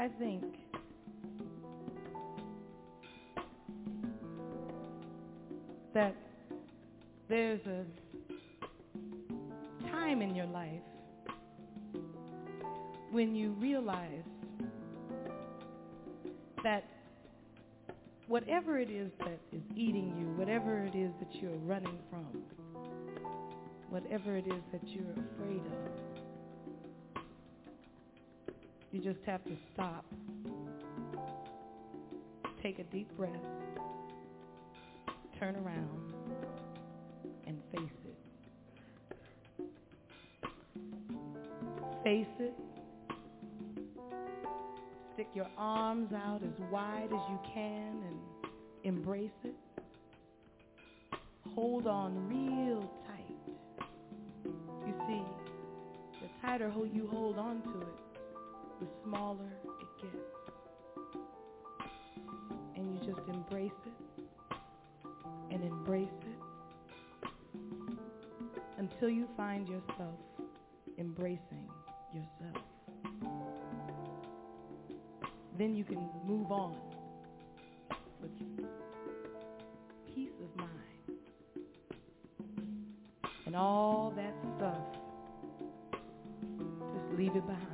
I think. That there's a time in your life when you realize that whatever it is that is eating you, whatever it is that you're running from, whatever it is that you're afraid of, you just have to stop, take a deep breath, turn around, and face it. Face it. Stick your arms out as wide as you can embrace it. Hold on real tight. You see, the tighter you hold on to it, the smaller it gets. And you just embrace it and embrace it until you find yourself embracing yourself. Then you can move on and all that stuff. Just leave it behind.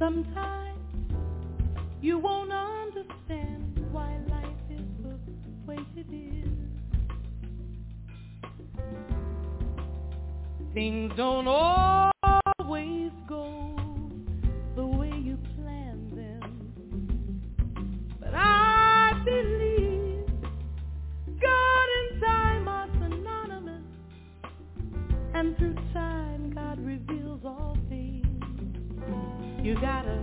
Sometimes you won't understand why life is the way it is. Things don't always You gotta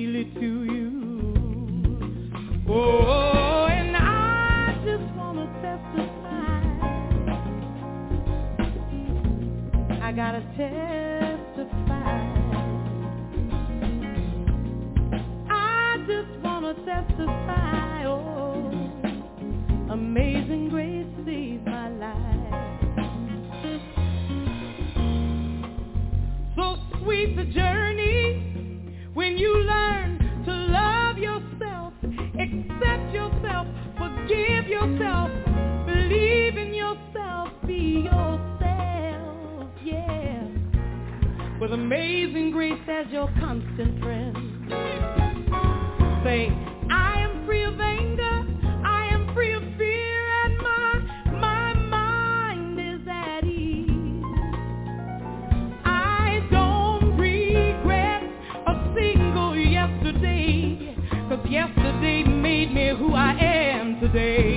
daily to you. Oh, and I just want to testify. I gotta testify. I just want to testify. Oh, amazing grace saved my life. So sweet the journey With amazing grace as your constant friend. Say, I am free of anger, I am free of fear, and my, my mind is at ease. I don't regret a single yesterday, cause yesterday made me who I am today.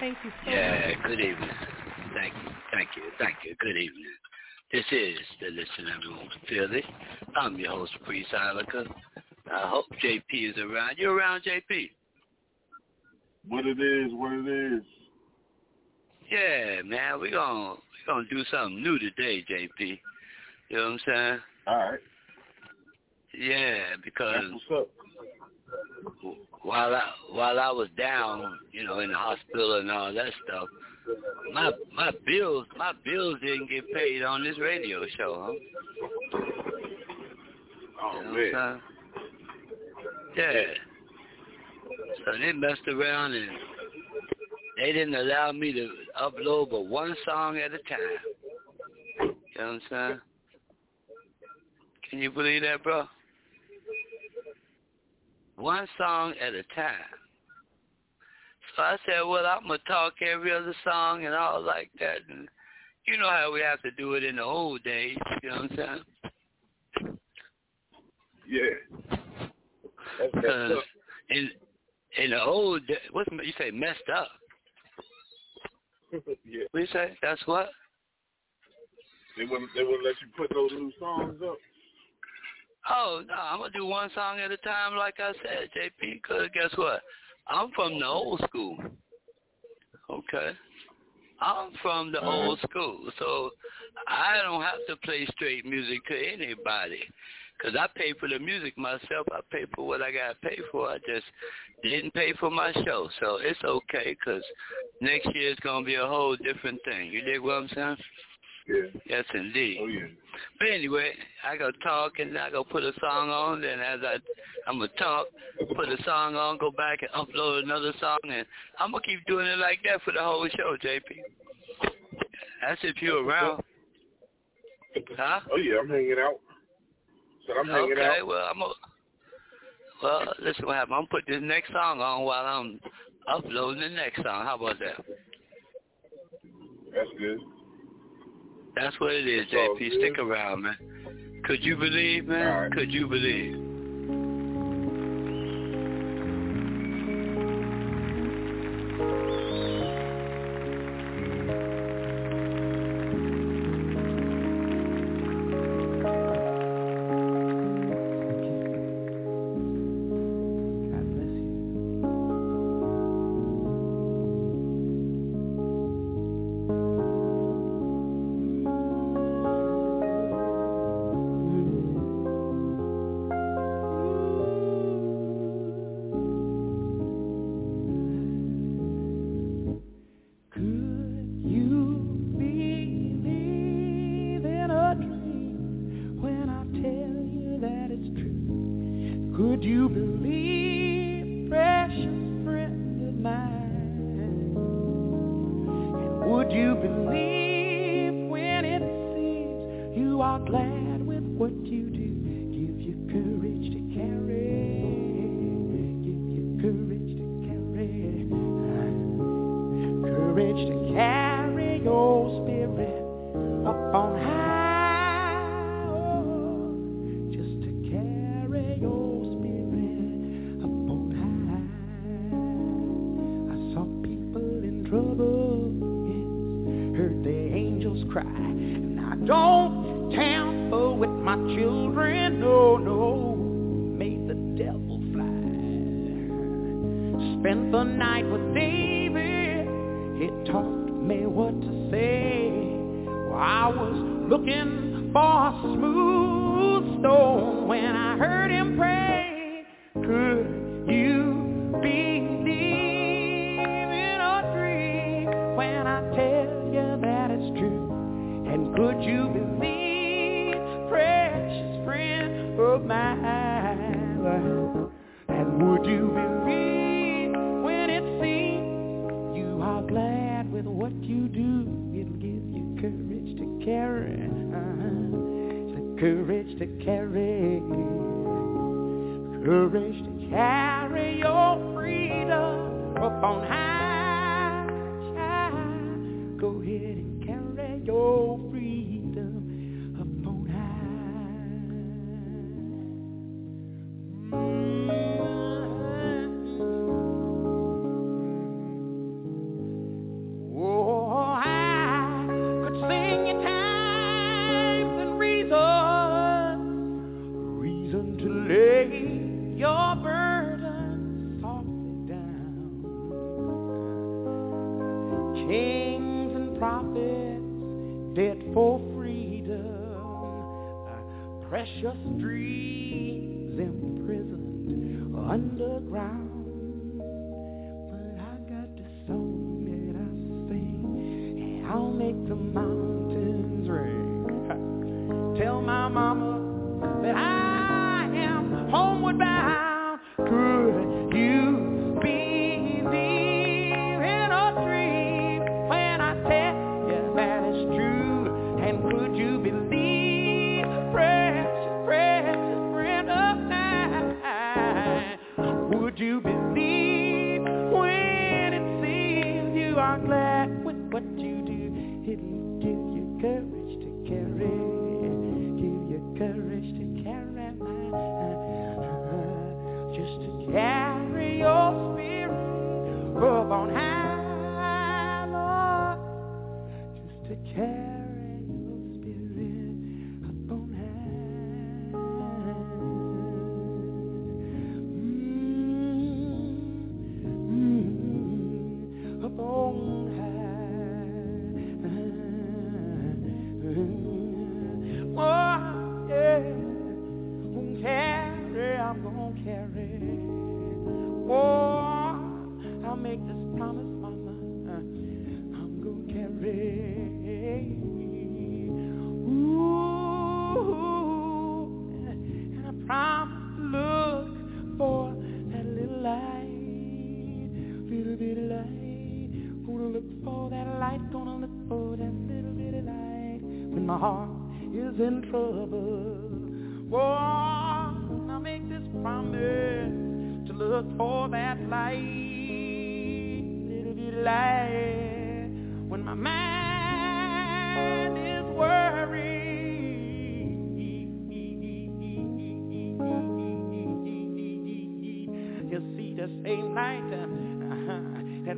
Thank you so yeah, much. good evening. Thank you, thank you, thank you. Good evening. This is the Listening Room Philly. I'm your host, Priest Ilika. I hope JP is around. You around, JP? What it is, what it is. Yeah, man, we're gonna we gonna do something new today, JP. You know what I'm saying? All right. Yeah, because what's up. While I while I was down, you know, in the hospital and all that stuff, my my bills my bills didn't get paid on this radio show, huh? Oh You know man. what I'm saying? Yeah. So they messed around and they didn't allow me to upload but one song at a time. You know what I'm saying? Can you believe that, bro? One song at a time. So I said, well, I'm going to talk every other song and all like that. And you know how we have to do it in the old days. You know what I'm saying? Yeah. That's Because uh, in in the old day, what you say messed up? yeah. What you say? That's what? They wouldn't they wouldn't let you put those new songs up. Oh no, I'm gonna do one song at a time, like I said, JP. Cause guess what? I'm from the old school. Okay. I'm from the uh-huh. old school, so I don't have to play straight music to anybody. Cause I pay for the music myself. I pay for what I got to pay for. I just didn't pay for my show, so it's okay. Cause next year it's gonna be a whole different thing. You dig what I'm saying? Yeah. Yes, indeed. Oh yeah. But anyway, I go talk and I go put a song on. Then as I, I'm gonna talk, put a song on, go back and upload another song, and I'm gonna keep doing it like that for the whole show, JP. That's if you're around, huh? Oh yeah, I'm hanging out. So I'm hanging Okay, out. Okay, well I'm. A, well, listen what happened. I'm gonna put this next song on while I'm uploading the next song. How about that? That's good. That's what it is, JP. Stick around, man. Could you believe, man? Right. Could you believe? Carry your spirit up on high. Courage to carry, courage to carry your freedom up on high. child. Go ahead and carry your freedom light, gonna look for that little bit bitty light when my heart is in trouble. Oh, I make this promise to look for that light, little bit bitty light when my mind is worried.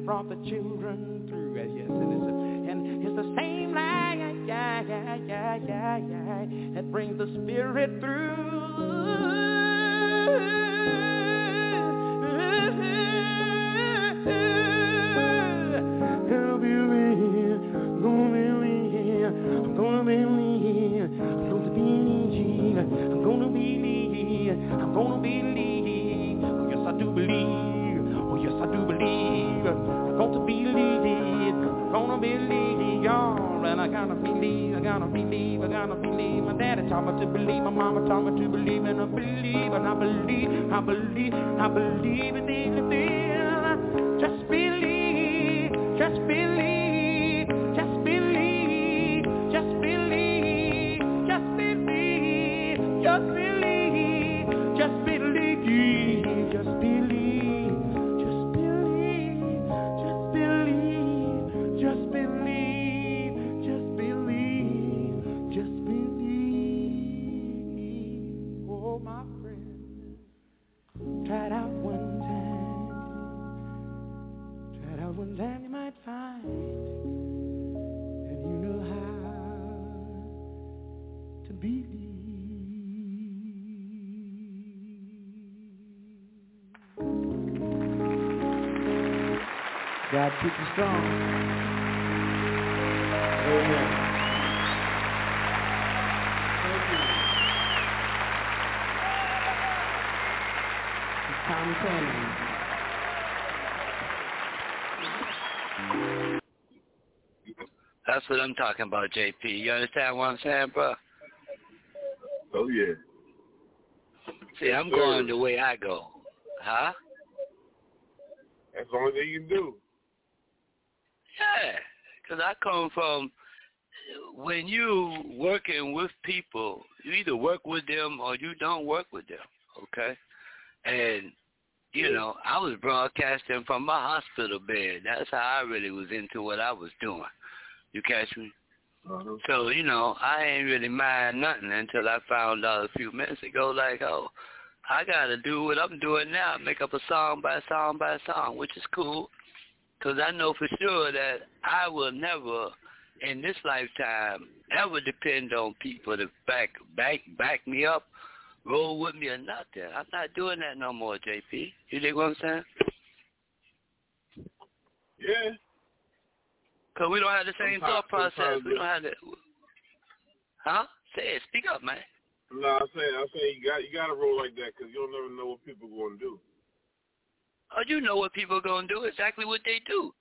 Brought the children through. Yes, and it's, and it's the same light yeah, yeah, yeah, yeah, yeah, that brings the spirit through. Mama taught me to believe, and I believe, and I believe, I believe, I believe in anything. Just believe, God keep you Tommy Cannon. That's what I'm talking about, JP. You understand what I'm saying, bro? Oh yeah. See, I'm going the way I go. Huh? That's the only thing you can do. Yeah, because I come from when you working with people, you either work with them or you don't work with them. Okay, and you know I was broadcasting from my hospital bed. That's how I really was into what I was doing. You catch me? Uh-huh. So you know I ain't really mind nothing until I found out a few minutes ago, like oh. I gotta do what I'm doing now, make up a song by song by song, which is cool. Because I know for sure that I will never, in this lifetime, ever depend on people to back back back me up, roll with me or nothing. I'm not doing that no more, JP. You dig what I'm saying? Yeah. Because we don't have the same thought process. We don't have the... Huh? Say it. Speak up, man. No, I'm saying, I'm saying you got you got to roll like that because you'll never know what people are going to do. Oh, you know what people are going to do? Exactly what they do.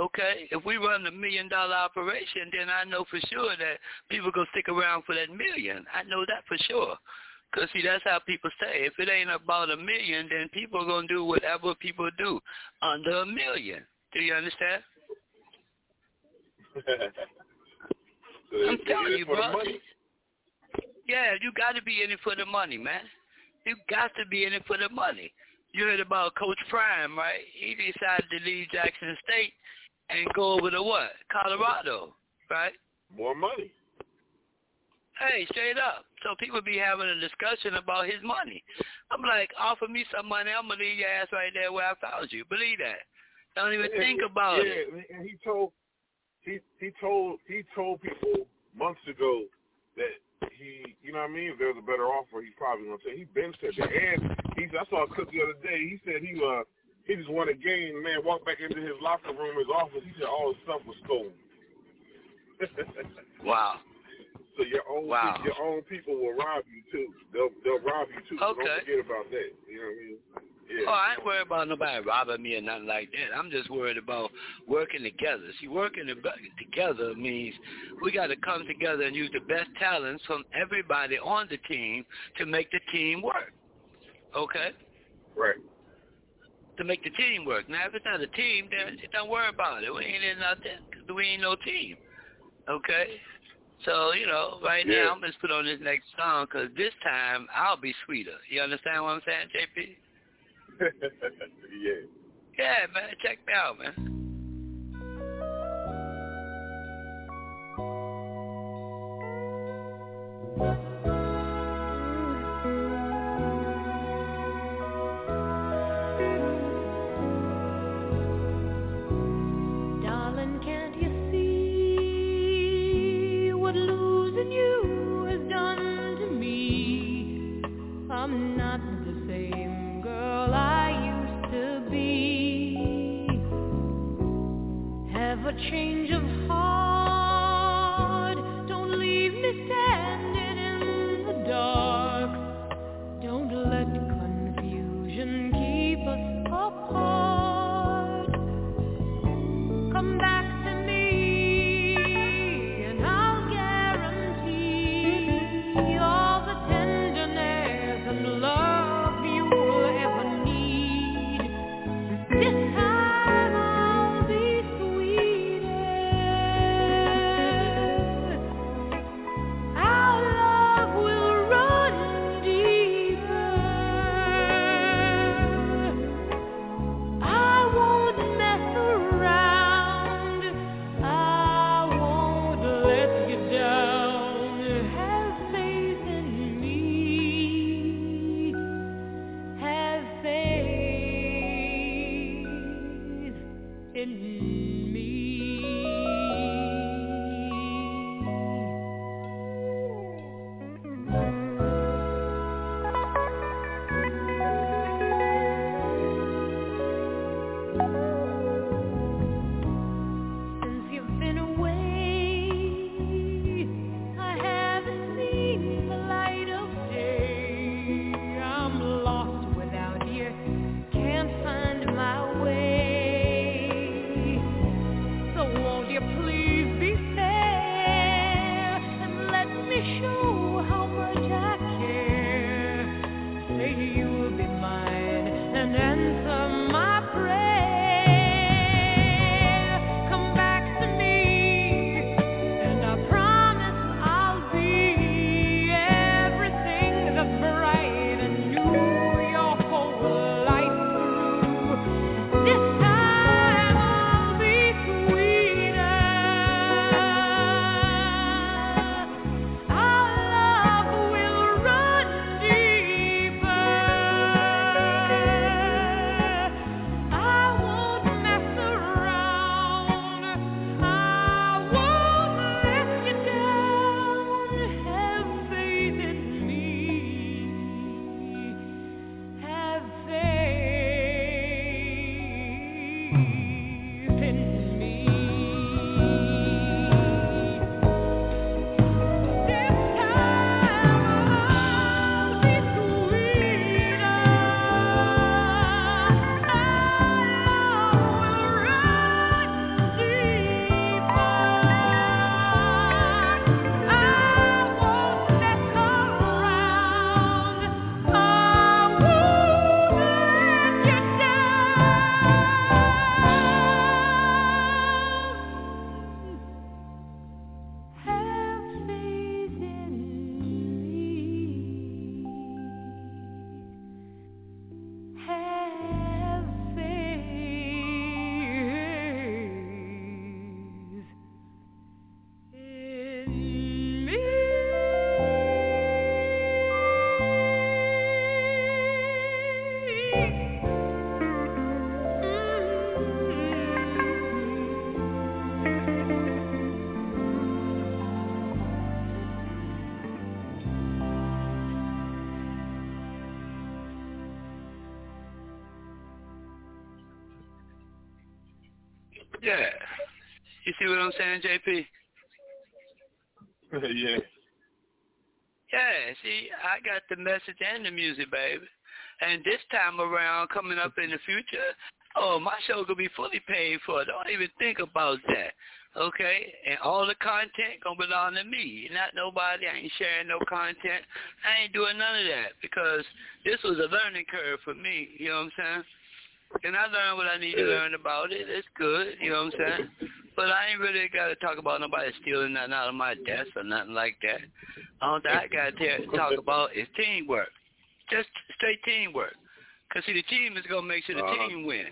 Okay, if we run a million dollar operation, then I know for sure that people are gonna stick around for that million. I know that for sure. Cause see, that's how people say. If it ain't about a million, then people are gonna do whatever people do under a million. Do you understand? so I'm telling you, bro. Yeah, you got to be in it for the money, man. You got to be in it for the money. You heard about Coach Prime, right? He decided to leave Jackson State and go over to what? Colorado, right? More money. Hey, straight up. So people be having a discussion about his money. I'm like, offer me some money, I'm gonna leave your ass right there where I found you. Believe that. Don't even yeah, think about yeah, it. Yeah, and he told he he told he told people months ago that he you know what I mean, if there was a better offer he's probably gonna take he been said that. And he I saw a clip the other day, he said he uh he just won a game, man, walked back into his locker room, his office, he said all his stuff was stolen. wow. So your own wow. your own people will rob you too. They'll they'll rob you too. So okay. don't forget about that. You know what I mean? Yeah. Oh, I ain't worried about nobody robbing me or nothing like that. I'm just worried about working together. See, working together means we got to come together and use the best talents from everybody on the team to make the team work. Okay? Right. To make the team work. Now, if it's not a team, then don't worry about it. We ain't in nothing we ain't no team. Okay? So, you know, right yeah. now I'm going to put on this next song because this time I'll be sweeter. You understand what I'm saying, JP? yeah. Yeah, man. Check me out, man. Yeah. You see what I'm saying, JP? yeah. Yeah, see, I got the message and the music, baby. And this time around, coming up in the future, oh, my show gonna be fully paid for. Don't even think about that. Okay? And all the content gonna belong to me. Not nobody. I ain't sharing no content. I ain't doing none of that because this was a learning curve for me. You know what I'm saying? And I learned what I need to learn about it. It's good, you know what I'm saying? But I ain't really got to talk about nobody stealing nothing out of my desk or nothing like that. All that I got to talk about is teamwork. Just straight teamwork. Because, see, the team is going to make sure the uh-huh. team win.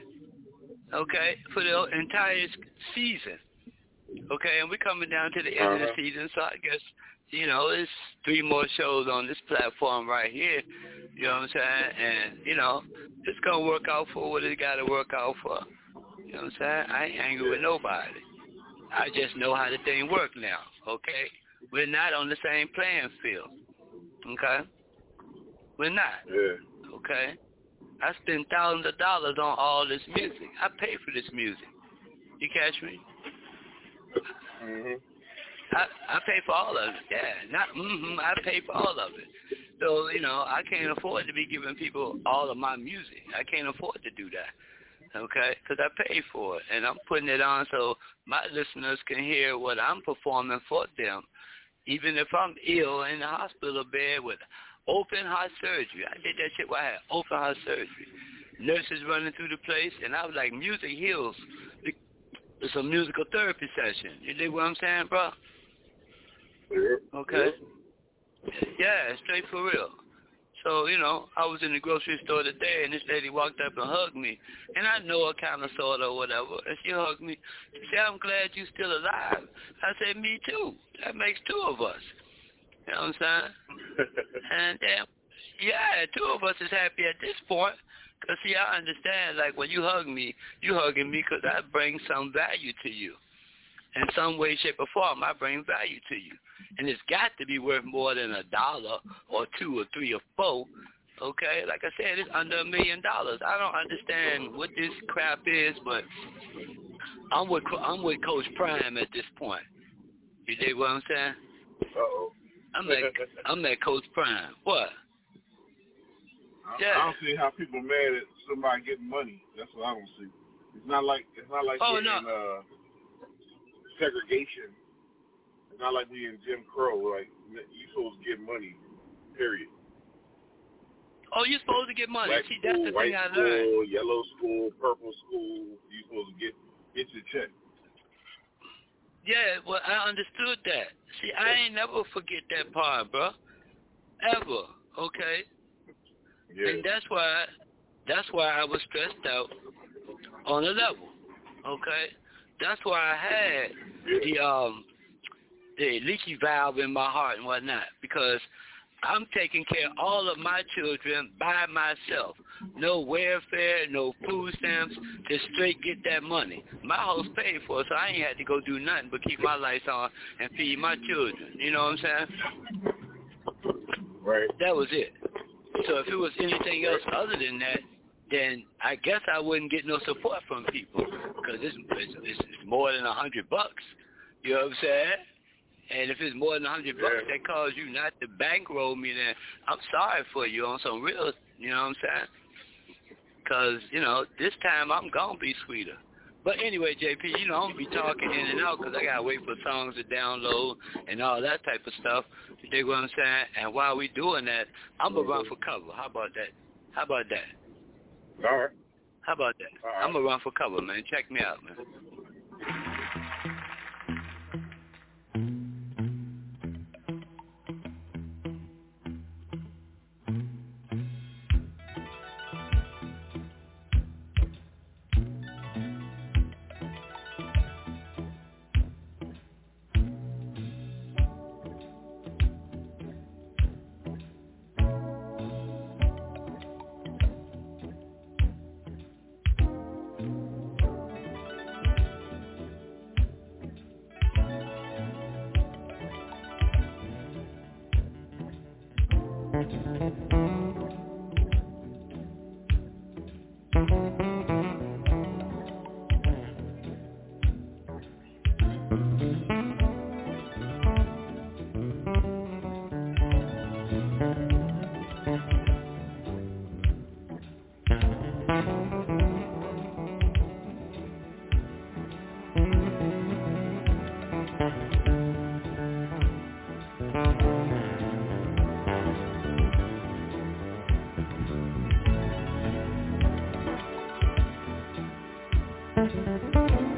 Okay? For the entire season. Okay? And we're coming down to the end uh-huh. of the uh-huh. season, so I guess, you know, it's three more shows on this platform right here. You know what I'm saying? And, you know, it's going to work out for what it got to work out for. You know what I'm saying? I ain't angry with nobody. I just know how the thing work now, okay? We're not on the same playing field, okay? We're not, yeah. okay? I spend thousands of dollars on all this music. I pay for this music. You catch me? Mhm. I I pay for all of it. Yeah, not mhm. I pay for all of it. So you know, I can't afford to be giving people all of my music. I can't afford to do that okay? Because I pay for it, and I'm putting it on so my listeners can hear what I'm performing for them. Even if I'm ill in the hospital bed with open heart surgery. I did that shit while I had open heart surgery. Nurses running through the place, and I was like, music heals. It's a musical therapy session. You dig what I'm saying, bro? Okay. Yeah, straight for real. So, you know, I was in the grocery store today, and this lady walked up and hugged me. And I know her kind of, sort of, whatever. And she hugged me. She said, I'm glad you're still alive. I said, me too. That makes two of us. You know what I'm saying? and, um, yeah, two of us is happy at this point. Because, see, I understand, like, when you hug me, you hugging me because I bring some value to you. In some way, shape, or form, I bring value to you and it's got to be worth more than a dollar or two or three or four. Okay, like I said, it's under a million dollars. I don't understand what this crap is, but I'm with I'm with Coach Prime at this point. You dig what I'm saying? oh. I'm at I'm at Coach Prime. What? Yeah. I don't see how people mad at somebody getting money. That's what I don't see. It's not like it's not like oh, no. in uh, segregation not like we in Jim Crow. Like you supposed to get money, period. Oh, you're supposed to get money. Black See, school, that's the white thing I school, learned. Yellow school, purple school. You supposed to get get your check. Yeah, well, I understood that. See, I ain't never forget that part, bro. Ever, okay? Yeah. And that's why, that's why I was stressed out on a level, okay? That's why I had yeah. the um the leaky valve in my heart and whatnot because I'm taking care of all of my children by myself. No welfare, no food stamps, just straight get that money. My house paid for, so I ain't had to go do nothing but keep my lights on and feed my children. You know what I'm saying? Right. That was it. So if it was anything else other than that, then I guess I wouldn't get no support from people because it's, it's, it's more than a hundred bucks. You know what I'm saying? And if it's more than a hundred bucks yeah. that cause you not to bankroll me, then I'm sorry for you on some real, you know what I'm saying? Because, you know, this time I'm to be sweeter. But anyway, JP, you know, I'm to be talking in and out because I got to wait for songs to download and all that type of stuff. You dig what I'm saying? And while we doing that, I'm to run for cover. How about that? How about that? All right. How about that? Right. I'm to run for cover, man. Check me out, man. Thank you.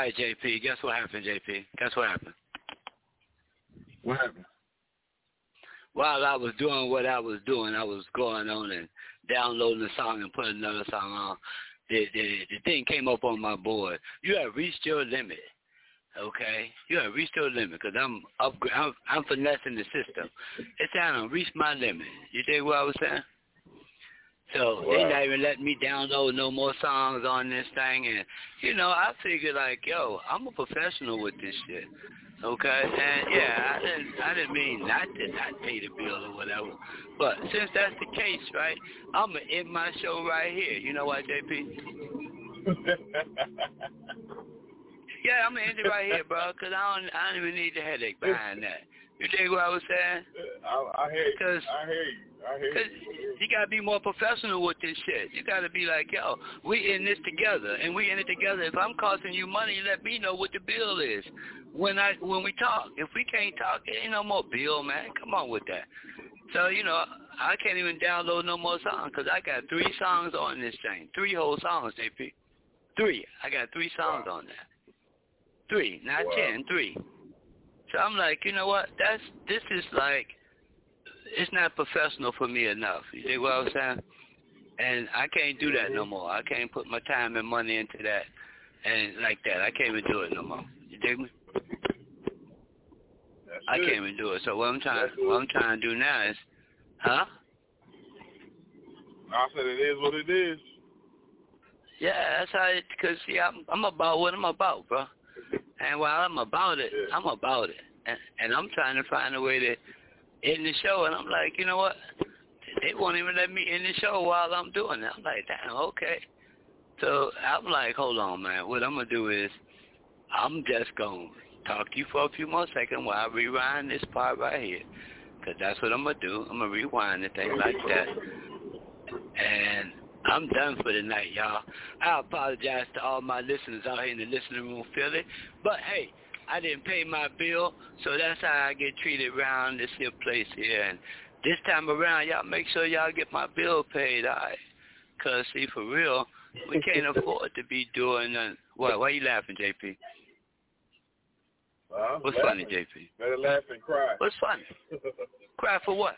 Right, JP. Guess what happened, JP? Guess what happened? What happened? While I was doing what I was doing, I was going on and downloading a song and putting another song on. The, the, the thing came up on my board. You have reached your limit. Okay, you have reached your limit because I'm up. I'm, I'm finessing the system. It's time to reach my limit. You dig what I was saying? So Wow. they not even letting me download no more songs on this thing, and you know I figured like, yo, I'm a professional with this shit. Okay, and yeah, I didn't, I didn't mean not to not pay the bill or whatever, but since that's the case, right, I'm gonna end my show right here. You know what, JP? Yeah, I'm gonna end it right here, bro, because I don't, I don't even need the headache behind that. You dig what I was saying? I, I hear you. Because I hear you. I hear Cause you. you gotta be more professional with this shit. You gotta be like, yo, we in this together, and we in it together. If I'm costing you money, let me know what the bill is when I when we talk. If we can't talk, it ain't no more bill, man. Come on with that. So you know, I can't even download no more songs because I got three songs on this thing, three whole songs, JP. Three. I got three songs on that. Three, not Wow. ten, three. So I'm like, you know what? That's this is like it's not professional for me enough. You dig what I'm saying? And I can't do that no mm-hmm. more. I can't put my time and money into that and like that. I can't even do it no more. You dig me? That's I it. can't even do it. So what I'm trying That's what I'm trying to do now is huh? I said it is what it is. Yeah, that's how it cuz see I'm I'm about what I'm about, bro. And while I'm about it. I'm about it. And, and I'm trying to find a way to end the show and I'm like, you know what? They won't even let me end the show while I'm doing it. I'm like, damn, okay. So I'm like, hold on, man. What I'm gonna do is, I'm just gonna talk to you for a few more seconds while I rewind this part right here, cause that's what I'm gonna do. I'm gonna rewind the thing like that, and I'm done for the night, y'all. I apologize to all my listeners out here in the listening room, Philly, but hey. I didn't pay my bill, so that's how I get treated around this here place here. And this time around, y'all make sure y'all get my bill paid, all right? Because, see, for real, we can't afford to be doing nothing. What? Why you laughing, JP? Uh, What's laugh. funny, JP? Better laugh and cry. What's funny? Cry for what?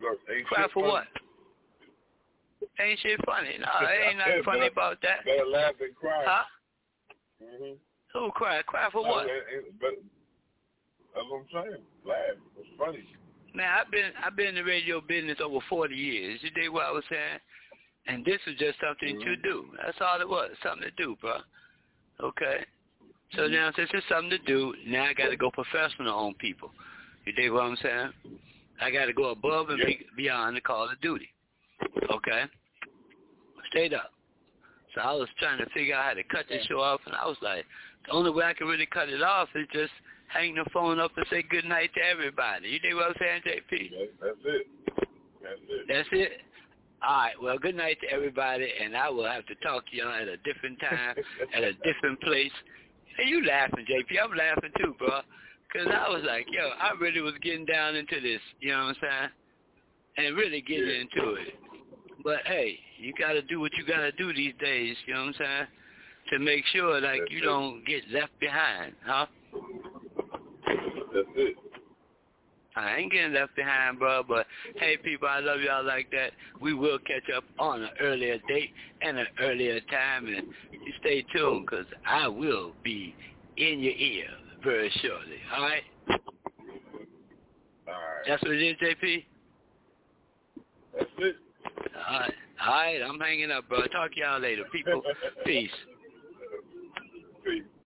Look, ain't Cry for funny. what? Ain't shit funny. No, ain't nothing funny about that. Better laugh and cry. Huh? Mm-hmm. Who cry? Cry for what? That's what I'm saying. Laugh. It's funny. Man, I've been I've been in the radio business over forty years. You dig what I was saying? And this was just something to Mhm. do. That's all it was. Something to do, bro. Okay. So Mhm. now since it's something to do, now I got to go professional on people. You dig what I'm saying? I got to go above and be, beyond the call of duty. Okay. Straight up. So I was trying to figure out how to cut this show off, and I was like, the only way I can really cut it off is just hang the phone up and say good night to everybody. You dig what I'm saying, JP? That's it. That's it. That's it. All right. Well, good night to everybody, and I will have to talk to y'all at a different time, at a different place. And you laughing, JP? I'm laughing too, bro. Cause I was like, yo, I really was getting down into this. You know what I'm saying? And really getting Yeah. into it. But hey, you got to do what you got to do these days. You know what I'm saying? To make sure like That's you it. don't get left behind, huh? That's it. I ain't getting left behind, bro. But hey, people, I love y'all like that. We will catch up on an earlier date and an earlier time, and you stay tuned because I will be in your ear very shortly. All right, All right. that's what it is, JP. That's it. All right, I'm hanging up, bro. Talk to y'all later, people. Peace. Peace.